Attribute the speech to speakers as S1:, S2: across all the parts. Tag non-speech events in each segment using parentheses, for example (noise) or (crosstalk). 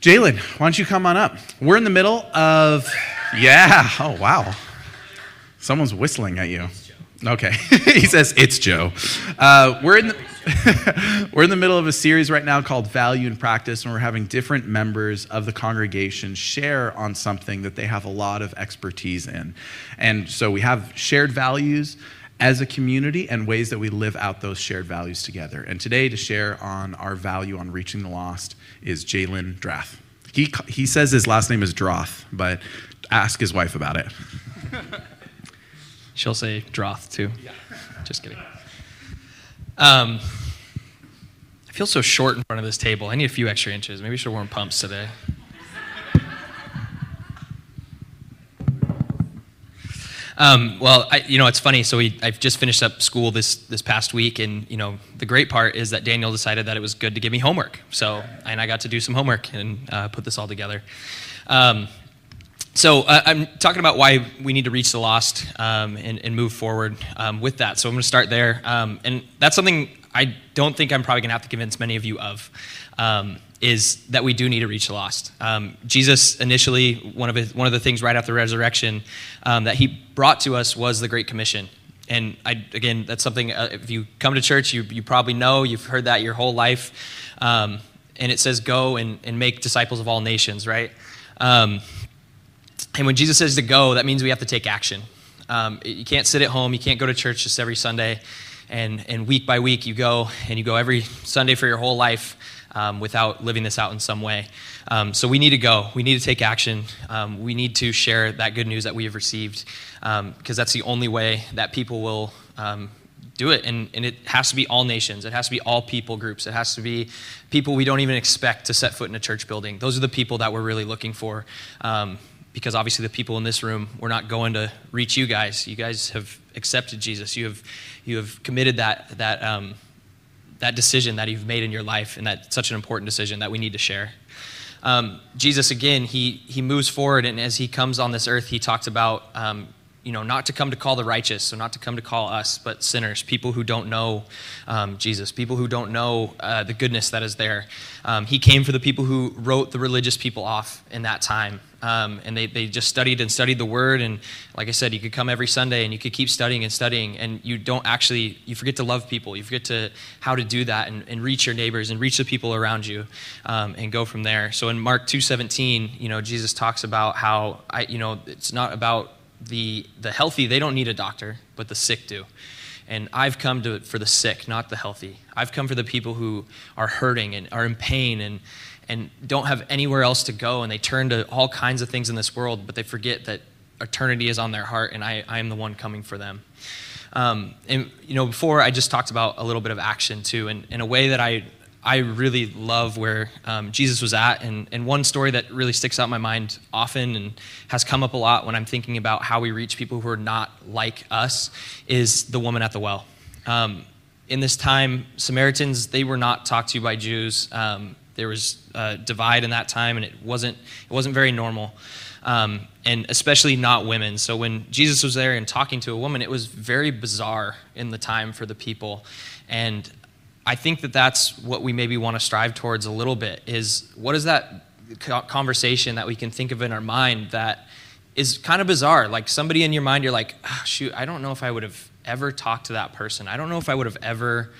S1: Jalen, why don't you come on up? We're in the middle of, yeah, oh, wow. Someone's whistling at you. Okay. (laughs) he says, it's Joe. Uh, we're, in the, (laughs) we're in the middle of a series right now called Value and Practice, and we're having different members of the congregation share on something that they have a lot of expertise in. And so we have shared values as a community and ways that we live out those shared values together. And today, to share on our value on reaching the lost is Jalen Drath. He, he says his last name is Droth, but ask his wife about it.
S2: She'll say Droth too. Yeah. Just kidding. Um, I feel so short in front of this table. I need a few extra inches. Maybe I should have worn pumps today. Um, well, I, you know, it's funny. So we, I've just finished up school this this past week, and you know, the great part is that Daniel decided that it was good to give me homework. So, and I got to do some homework and uh, put this all together. Um, so uh, I'm talking about why we need to reach the lost um, and, and, move forward um, with that. So I'm going to start there, um, and that's something I don't think I'm probably going to have to convince many of you of. Um, is that we do need to reach the lost. Um, Jesus initially, one of, his, one of the things right after the resurrection um, that he brought to us was the Great Commission. And I, again, that's something, uh, if you come to church, you, you probably know, you've heard that your whole life. Um, and it says, go and, and make disciples of all nations, right? Um, and when Jesus says to go, that means we have to take action. Um, you can't sit at home, you can't go to church just every Sunday. And, and week by week, you go and you go every Sunday for your whole life um, without living this out in some way. Um, so we need to go. We need to take action. Um, we need to share that good news that we have received because um, that's the only way that people will um, do it. And, and, it has to be all nations, it has to be all people groups, it has to be people we don't even expect to set foot in a church building. Those are the people that we're really looking for. Because obviously, the people in this room, we're not going to reach you guys. You guys have accepted Jesus. You have, you have committed that, that um, that decision that you've made in your life, and that's such an important decision that we need to share. Um, Jesus, again, he, he moves forward, and as he comes on this earth, he talks about, um, you know, not to come to call the righteous, so not to come to call us, but sinners, people who don't know um, Jesus, people who don't know uh, the goodness that is there. Um, he came for the people who wrote the religious people off in that time. Um, and they, they just studied and studied the word. And like I said, you could come every Sunday and you could keep studying and studying. And you don't actually, you forget to love people. You forget to how to do that and, and reach your neighbors and reach the people around you um, and go from there. So in Mark 2.17, you know, Jesus talks about how, I, you know, it's not about the, the healthy, they don't need a doctor, but the sick do. And I've come to, for the sick, not the healthy. I've come for the people who are hurting and are in pain and, and don't have anywhere else to go, and they turn to all kinds of things in this world, but they forget that eternity is on their heart, and I, I am the one coming for them. Um, and you know, before I just talked about a little bit of action too, and in a way that I I really love where um, Jesus was at, and, and one story that really sticks out in my mind often and has come up a lot when I'm thinking about how we reach people who are not like us is the woman at the well. Um, in this time, Samaritans they were not talked to by Jews. Um, there was a divide in that time, and it wasn't it wasn't very normal, um, and especially not women. So when Jesus was there and talking to a woman, it was very bizarre in the time for the people, and I think that that's what we maybe want to strive towards a little bit. Is what is that conversation that we can think of in our mind that is kind of bizarre? Like somebody in your mind, you're like, oh, shoot, I don't know if I would have ever talked to that person. I don't know if I would have ever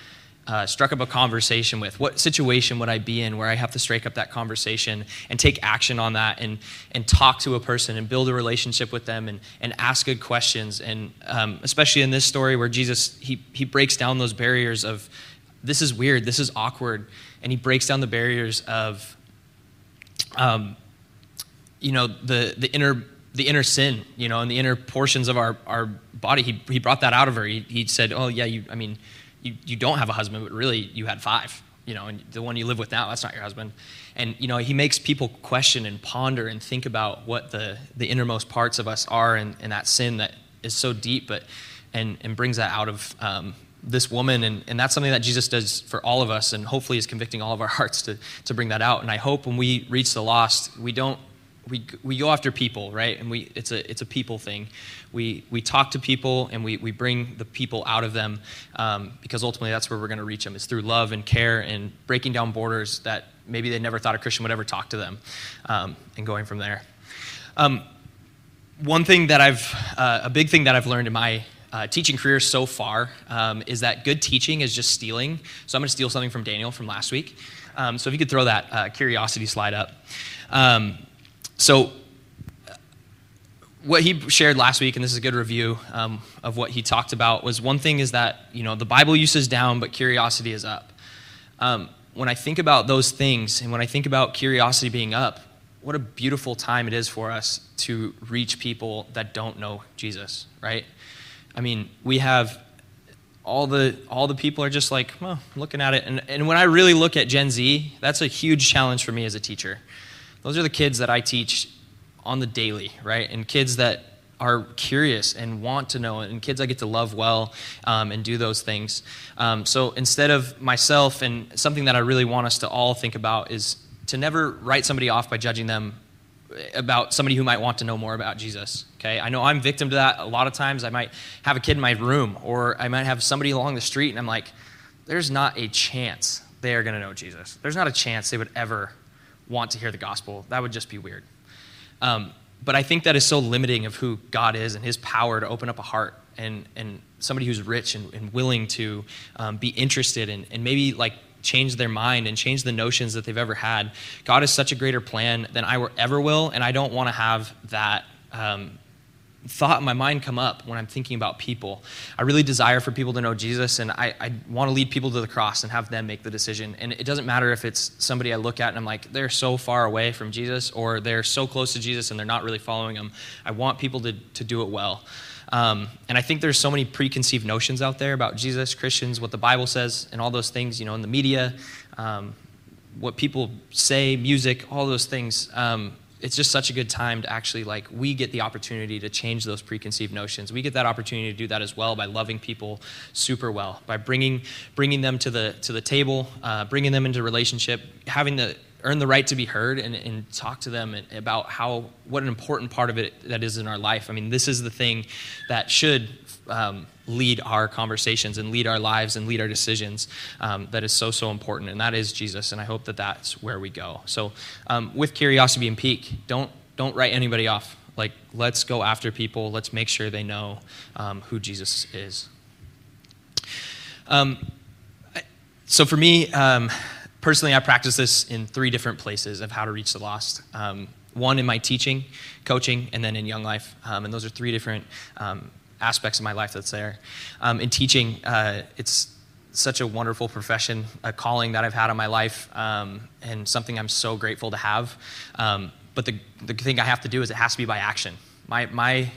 S2: uh, struck up a conversation with? What situation would I be in where I have to strike up that conversation and take action on that and, and talk to a person and build a relationship with them and, and ask good questions? And um, especially in this story where Jesus, he, he breaks down those barriers of this is weird, this is awkward, and he breaks down the barriers of, um, you know, the, the inner the inner sin, you know, and the inner portions of our, our body. He, he brought that out of her. He, he said, Oh, yeah, you, I mean, you, you don't have a husband, but really you had five, you know, and the one you live with now, that's not your husband. And, you know, he makes people question and ponder and think about what the, the innermost parts of us are and, and that sin that is so deep, but, and, and brings that out of um, this woman. And, and that's something that Jesus does for all of us and hopefully is convicting all of our (laughs) hearts to, to bring that out. And I hope when we reach the lost, we don't we, we go after people, right? And we, it's, a, it's a people thing. We, we talk to people and we, we bring the people out of them um, because ultimately that's where we're going to reach them is through love and care and breaking down borders that maybe they never thought a Christian would ever talk to them um, and going from there. Um, one thing that I've, uh, a big thing that I've learned in my uh, teaching career so far um, is that good teaching is just stealing. So I'm going to steal something from Daniel from last week. Um, so if you could throw that uh, curiosity slide up. Um, so what he shared last week, and this is a good review um, of what he talked about, was one thing is that you know the Bible use is down, but curiosity is up. Um, when I think about those things, and when I think about curiosity being up, what a beautiful time it is for us to reach people that don't know Jesus, right? I mean, we have all the all the people are just like, well, looking at it. And, and when I really look at Gen Z, that's a huge challenge for me as a teacher. Those are the kids that I teach on the daily, right? And kids that are curious and want to know, and kids I get to love well um, and do those things. Um, so instead of myself, and something that I really want us to all think about is to never write somebody off by judging them about somebody who might want to know more about Jesus. Okay, I know I'm victim to that a lot of times. I might have a kid in my room, or I might have somebody along the street, and I'm like, there's not a chance they are going to know Jesus. There's not a chance they would ever want to hear the gospel. That would just be weird. Um, but I think that is so limiting of who God is and His power to open up a heart and and somebody who's rich and, and willing to um, be interested in, and maybe like change their mind and change the notions that they've ever had. God has such a greater plan than I ever will, and I don't want to have that um, thought in my mind come up when I'm thinking about people. I really desire for people to know Jesus, and I, I want to lead people to the cross and have them make the decision. And it doesn't matter if it's somebody I look at and I'm like, they're so far away from Jesus, or they're so close to Jesus and they're not really following him. I want people to, to do it well. Um, and I think there's so many preconceived notions out there about Jesus, Christians, what the Bible says, and all those things, you know, in the media, um, what people say, music, all those things. Um, it's just such a good time to actually like we get the opportunity to change those preconceived notions we get that opportunity to do that as well by loving people super well by bringing bringing them to the to the table uh, bringing them into relationship having the earn the right to be heard and, and talk to them about how what an important part of it that is in our life. I mean, this is the thing that should um, lead our conversations and lead our lives and lead our decisions. Um, that is so so important, and that is Jesus. And I hope that that's where we go. So, um, with curiosity and peak, don't don't write anybody off. Like, let's go after people. Let's make sure they know um, who Jesus is. Um, so for me um, personally, I practice this in three different places of how to reach the lost. Um, one in my teaching, coaching, and then in Young Life. Um, and those are three different um, aspects of my life that's there. Um, in teaching, uh, it's such a wonderful profession, a calling that I've had in my life, um, and something I'm so grateful to have. Um, but the, the thing I have to do is it has to be by action. My, my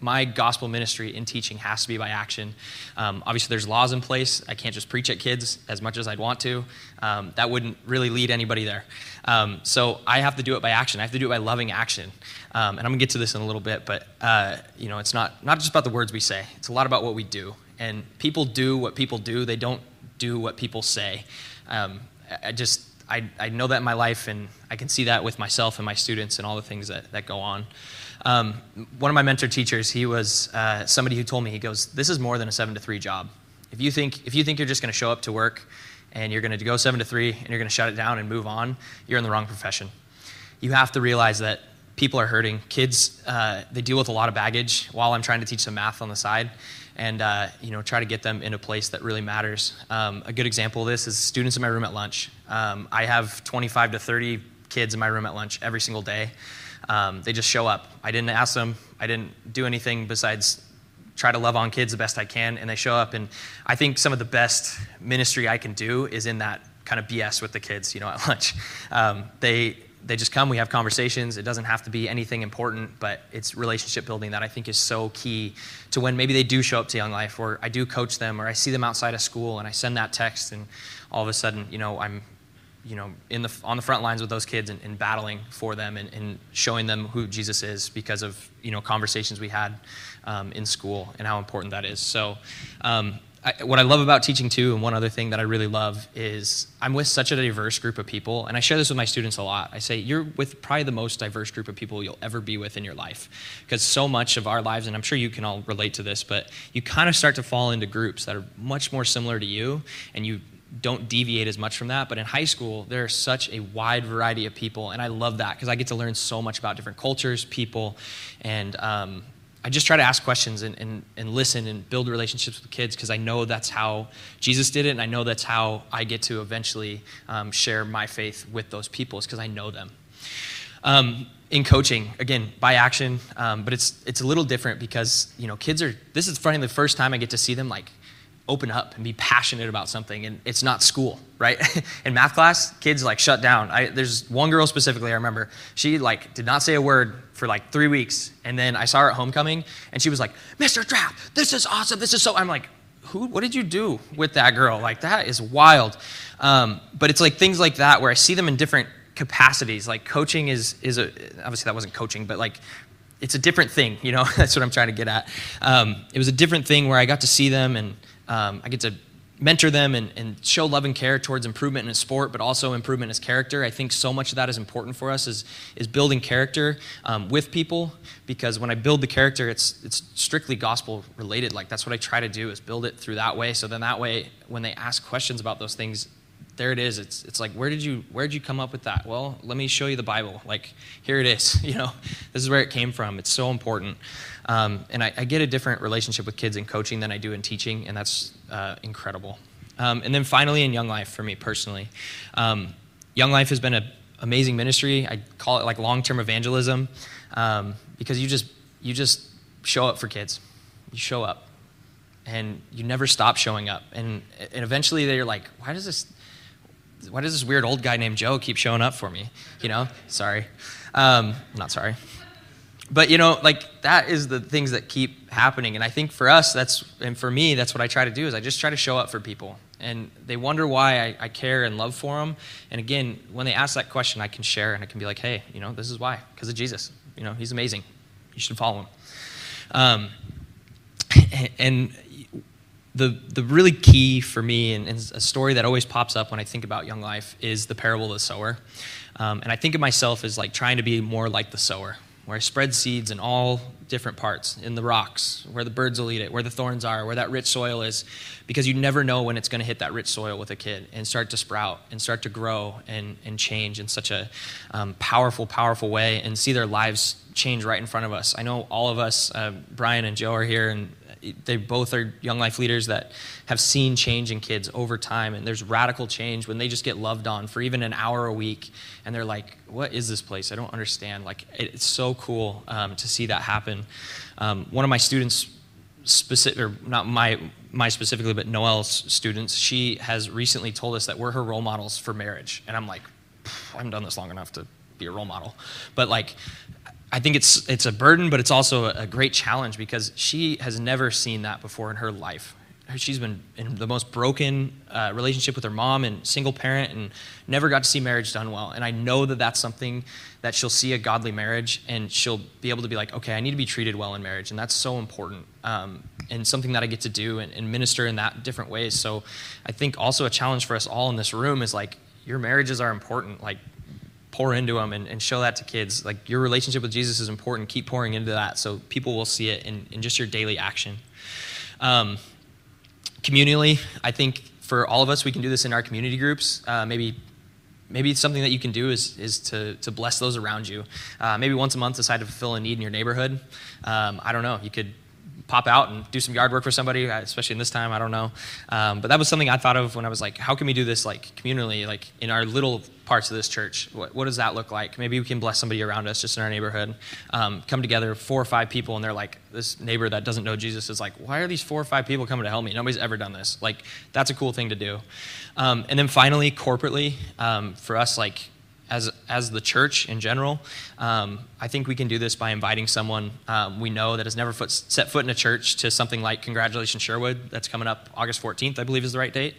S2: my gospel ministry in teaching has to be by action. Um, obviously, there's laws in place. I can't just preach at kids as much as I'd want to. Um, that wouldn't really lead anybody there. Um, so I have to do it by action. I have to do it by loving action. Um, and I'm gonna get to this in a little bit, but uh, you know, it's not not just about the words we say. It's a lot about what we do. And people do what people do. They don't do what people say. Um, I just I, I know that in my life, and I can see that with myself and my students and all the things that, that go on. Um, one of my mentor teachers, he was uh, somebody who told me, he goes, This is more than a seven to three job. If you think, if you think you're just going to show up to work and you're going to go seven to three and you're going to shut it down and move on, you're in the wrong profession. You have to realize that people are hurting. Kids, uh, they deal with a lot of baggage while I'm trying to teach them math on the side and uh, you know try to get them in a place that really matters. Um, a good example of this is students in my room at lunch. Um, I have 25 to 30 kids in my room at lunch every single day. Um, they just show up. I didn't ask them. I didn't do anything besides try to love on kids the best I can, and they show up. And I think some of the best ministry I can do is in that kind of BS with the kids, you know, (laughs) at lunch. Um, they they just come. We have conversations. It doesn't have to be anything important, but it's relationship building that I think is so key to when maybe they do show up to Young Life, or I do coach them, or I see them outside of school, and I send that text, and all of a sudden, you know, I'm you know, in the, on the front lines with those kids and, and battling for them and, and, showing them who Jesus is because of, you know, conversations we had um, in school and how important that is. So um, I, what I love about teaching too, and one other thing that I really love is I'm with such a diverse group of people, and I share this with my students a lot. I say you're with probably the most diverse group of people you'll ever be with in your life, because so much of our lives, and I'm sure you can all relate to this, but you kind of start to fall into groups that are much more similar to you, and you don't deviate as much from that. But in high school, there are such a wide variety of people, and I love that because I get to learn so much about different cultures, people, and um, I just try to ask questions and, and, and listen and build relationships with kids because I know that's how Jesus did it, and I know that's how I get to eventually um, share my faith with those people, is because I know them. Um, in coaching, again, by action, um, but it's it's a little different because you know kids are. This is funny the first time I get to see them like open up and be passionate about something and it's not school right? (laughs) In math class kids like shut down. I, there's one girl specifically i remember. She like did not say a word for like three weeks and then i saw her at homecoming and she was like mr trap this is awesome this is so i'm like who what did you do with that girl? Like that is wild. Um, but it's like things like that where i see them in different capacities. Like coaching is is a obviously that wasn't coaching but like it's a different thing you know? (laughs) That's what i'm trying to get at. Um, it was a different thing where i got to see them and um, I get to mentor them and, and, show love and care towards improvement in a sport, but also improvement as character. I think so much of that is important for us is, is building character um, with people because when I build the character, it's, it's strictly gospel related. Like that's what I try to do is build it through that way. So then that way, when they ask questions about those things, there it is. It's, it's like, where did you, where did you come up with that? Well, let me show you the Bible. Like, here it is. (laughs) You know, this is where it came from. It's so important. Um, and I, I, get a different relationship with kids in coaching than I do in teaching, and that's uh, incredible. Um, and then finally, in Young Life, for me personally, um, Young Life has been an amazing ministry. I call it like long-term evangelism um, because you just you just show up for kids. You show up, and you never stop showing up. And and eventually, they're like, why does this why does this weird old guy named Joe keep showing up for me? You know, sorry. Um, not sorry. But, you know, like that is the things that keep happening. And I think for us, that's, and for me, that's what I try to do is I just try to show up for people. And they wonder why I, I care and love for them. And again, when they ask that question, I can share and I can be like, hey, you know, this is why. Because of Jesus. You know, he's amazing. You should follow him. Um, (laughs) and the, the really key for me, and, and, a story that always pops up when I think about Young Life, is the parable of the sower. Um, and I think of myself as like trying to be more like the sower, where I spread seeds in all different parts, in the rocks, where the birds will eat it, where the thorns are, where that rich soil is, because you never know when it's going to hit that rich soil with a kid and start to sprout and start to grow and, and change in such a um, powerful, powerful way and see their lives change right in front of us. I know all of us, uh, Brian and Joe are here, and they both are young life leaders that have seen change in kids over time and there's radical change when they just get loved on for even an hour a week and they're like what is this place? I don't understand. Like it's so cool um, to see that happen. Um, one of my students specific or not my my specifically but noel's students she has recently told us that we're her role models for marriage. And i'm like i haven't done this long enough to be a role model. But like I think it's, it's a burden, but it's also a, great challenge because she has never seen that before in her life. She's been in the most broken uh, relationship with her mom and single parent and never got to see marriage done well. And I know that that's something that she'll see a godly marriage and she'll be able to be like, okay, I need to be treated well in marriage. And that's so important um, and something that I get to do and, and minister in that different ways. So I think also a challenge for us all in this room is like, your marriages are important. Like, pour into them and, and, show that to kids. Like your relationship with Jesus is important. Keep pouring into that so people will see it in, in just your daily action. Um, communally, I think for all of us, we can do this in our community groups. Uh, maybe maybe something that you can do is, is to, to bless those around you. Uh, maybe once a month decide to fulfill a need in your neighborhood. Um, I don't know. You could pop out and do some yard work for somebody, uh, especially in this time. I don't know, um, but that was something I thought of when I was like, how can we do this like communally, like in our little parts of this church? What, what does that look like? Maybe we can bless somebody around us, just in our neighborhood. Um, come together, four or five people, and they're like, this neighbor that doesn't know Jesus is like, why are these four or five people coming to help me? Nobody's ever done this. Like, that's a cool thing to do. Um, and then finally, corporately, um, for us, like as, as the church in general, um, I think we can do this by inviting someone um, we know that has never foot, set foot in a church to something like Congratulations Sherwood, that's coming up August 14th, I believe is the right date.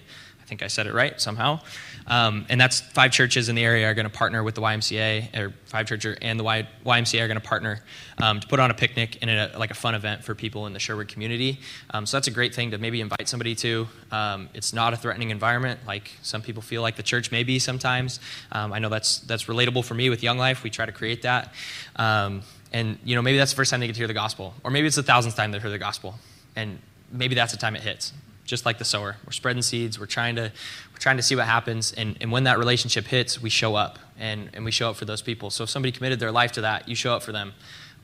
S2: I think I said it right somehow. Um, and that's five churches in the area are going to partner with the YMCA, or five churches and the y- YMCA are going to partner um, to put on a picnic and a, like a fun event for people in the Sherwood community. Um, so that's a great thing to maybe invite somebody to. Um, it's not a threatening environment like some people feel like the church may be sometimes. Um, I know that's that's relatable for me with Young Life. We try to create that. Um, and you know maybe that's the first time they get to hear the gospel, or maybe it's the thousandth time they heard the gospel, and maybe that's the time it hits just like the sower. We're spreading seeds. We're trying to, we're trying to see what happens. And, and when that relationship hits, we show up and, and we show up for those people. So if somebody committed their life to that, you show up for them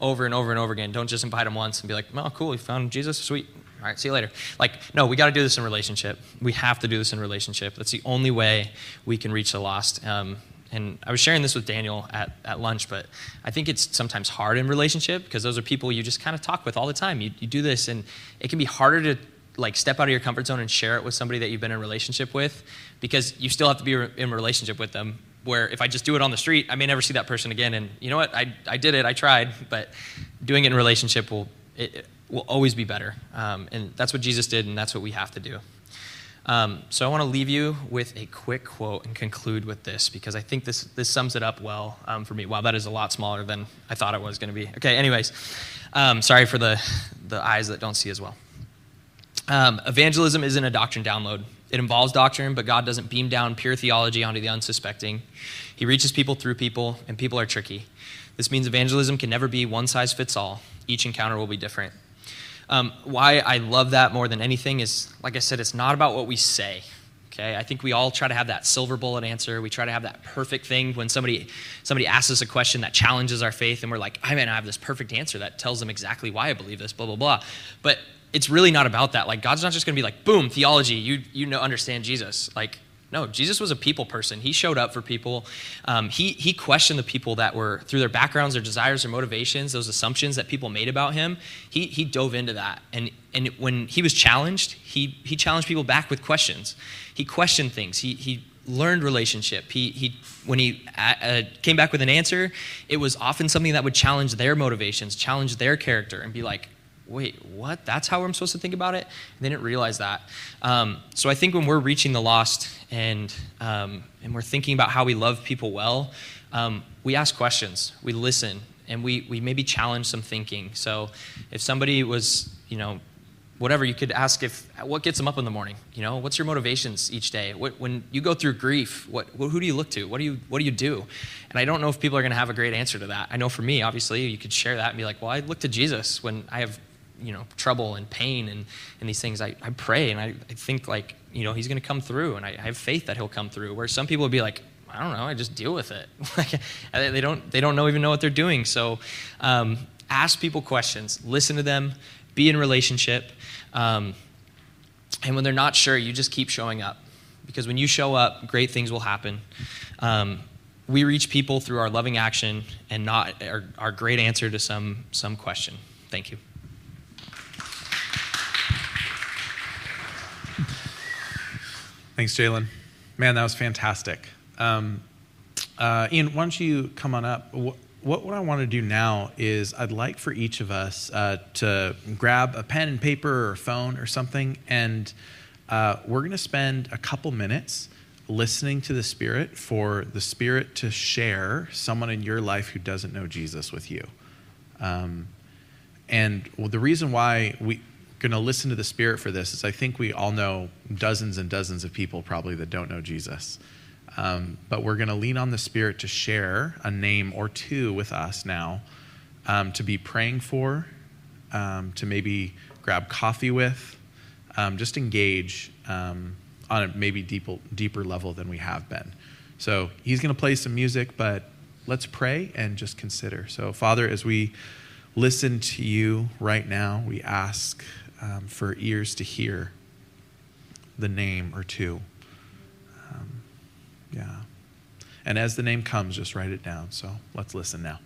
S2: over and over and over again. Don't just invite them once and be like, oh, cool, you found Jesus? Sweet. All right, see you later. Like, no, we got to do this in relationship. We have to do this in relationship. That's the only way we can reach the lost. Um, and I was sharing this with Daniel at, at lunch, but I think it's sometimes hard in relationship because those are people you just kind of talk with all the time. You, you do this, and it can be harder to like step out of your comfort zone and share it with somebody that you've been in a relationship with because you still have to be in a relationship with them where if i just do it on the street i may never see that person again. And you know what? I, I did it. I tried. (laughs) But doing it in relationship will it, it will always be better. Um, and that's what jesus did and that's what we have to do. Um, so i want to leave you with a quick quote and conclude with this because i think this, this sums it up well um, for me. Wow that is a lot smaller than i thought it was going to be. Okay anyways um, sorry for the, the eyes that don't see as well um, evangelism isn't a doctrine download. It involves doctrine, but God doesn't beam down pure theology onto the unsuspecting. He reaches people through people, and people are tricky. This means evangelism can never be one size fits all. Each encounter will be different. Um, why I love that more than anything is, like I said, it's not about what we say. Okay, I think we all try to have that silver bullet answer. We try to have that perfect thing when somebody somebody asks us a question that challenges our faith, and we're like, I mean, I have this perfect answer that tells them exactly why I believe this, blah blah blah. But it's really not about that. Like God's not just going to be like, boom, theology. You you know understand Jesus. Like no, Jesus was a people person. He showed up for people. Um, he he questioned the people that were through their backgrounds, their desires, their motivations, those assumptions that people made about him. He he dove into that, and and when he was challenged, he he challenged people back with questions. He questioned things. He he learned relationship. He, he, when he uh, came back with an answer, it was often something that would challenge their motivations, challenge their character, and be like, wait, what? That's how I'm supposed to think about it? And they didn't realize that. Um, so I think when we're reaching the lost and, um, and we're thinking about how we love people well, um, we ask questions, we listen, and we, we maybe challenge some thinking. So if somebody was, you know, whatever, you could ask if what gets them up in the morning. You know, what's your motivations each day? What, when you go through grief, what, who do you look to? What do you what do you do? And I don't know if people are going to have a great answer to that. I know for me, obviously, you could share that and be like, well, I look to Jesus when I have you know trouble and pain and, and these things I, I pray and I, I think like you know he's going to come through and I, I have faith that he'll come through. Where some people would be like I don't know I just deal with it. (laughs) Like they don't they don't know even know what they're doing. So um, ask people questions listen to them be in relationship um, and when they're not sure you just keep showing up. Because when you show up great things will happen. Um, we reach people through our loving action and not our, our great answer to some some question. Thank you
S1: Thanks, Jalen. Man, that was fantastic. Um, uh, Ian, why don't you come on up? What, what, I want to do now is I'd like for each of us uh, to grab a pen and paper or a phone or something, and uh, we're going to spend a couple minutes listening to the Spirit for the Spirit to share someone in your life who doesn't know Jesus with you. Um, and well, the reason why we, going to listen to the Spirit for this is I think we all know dozens and dozens of people probably that don't know Jesus. Um, but we're going to lean on the Spirit to share a name or two with us now um, to be praying for, um, to maybe grab coffee with, um, just engage um, on a maybe deeper, deeper level than we have been. So he's going to play some music, but let's pray and just consider. So, Father, as we listen to you right now, we ask um, for ears to hear the name or two. Um, yeah. And as the name comes, just write it down. So let's listen now.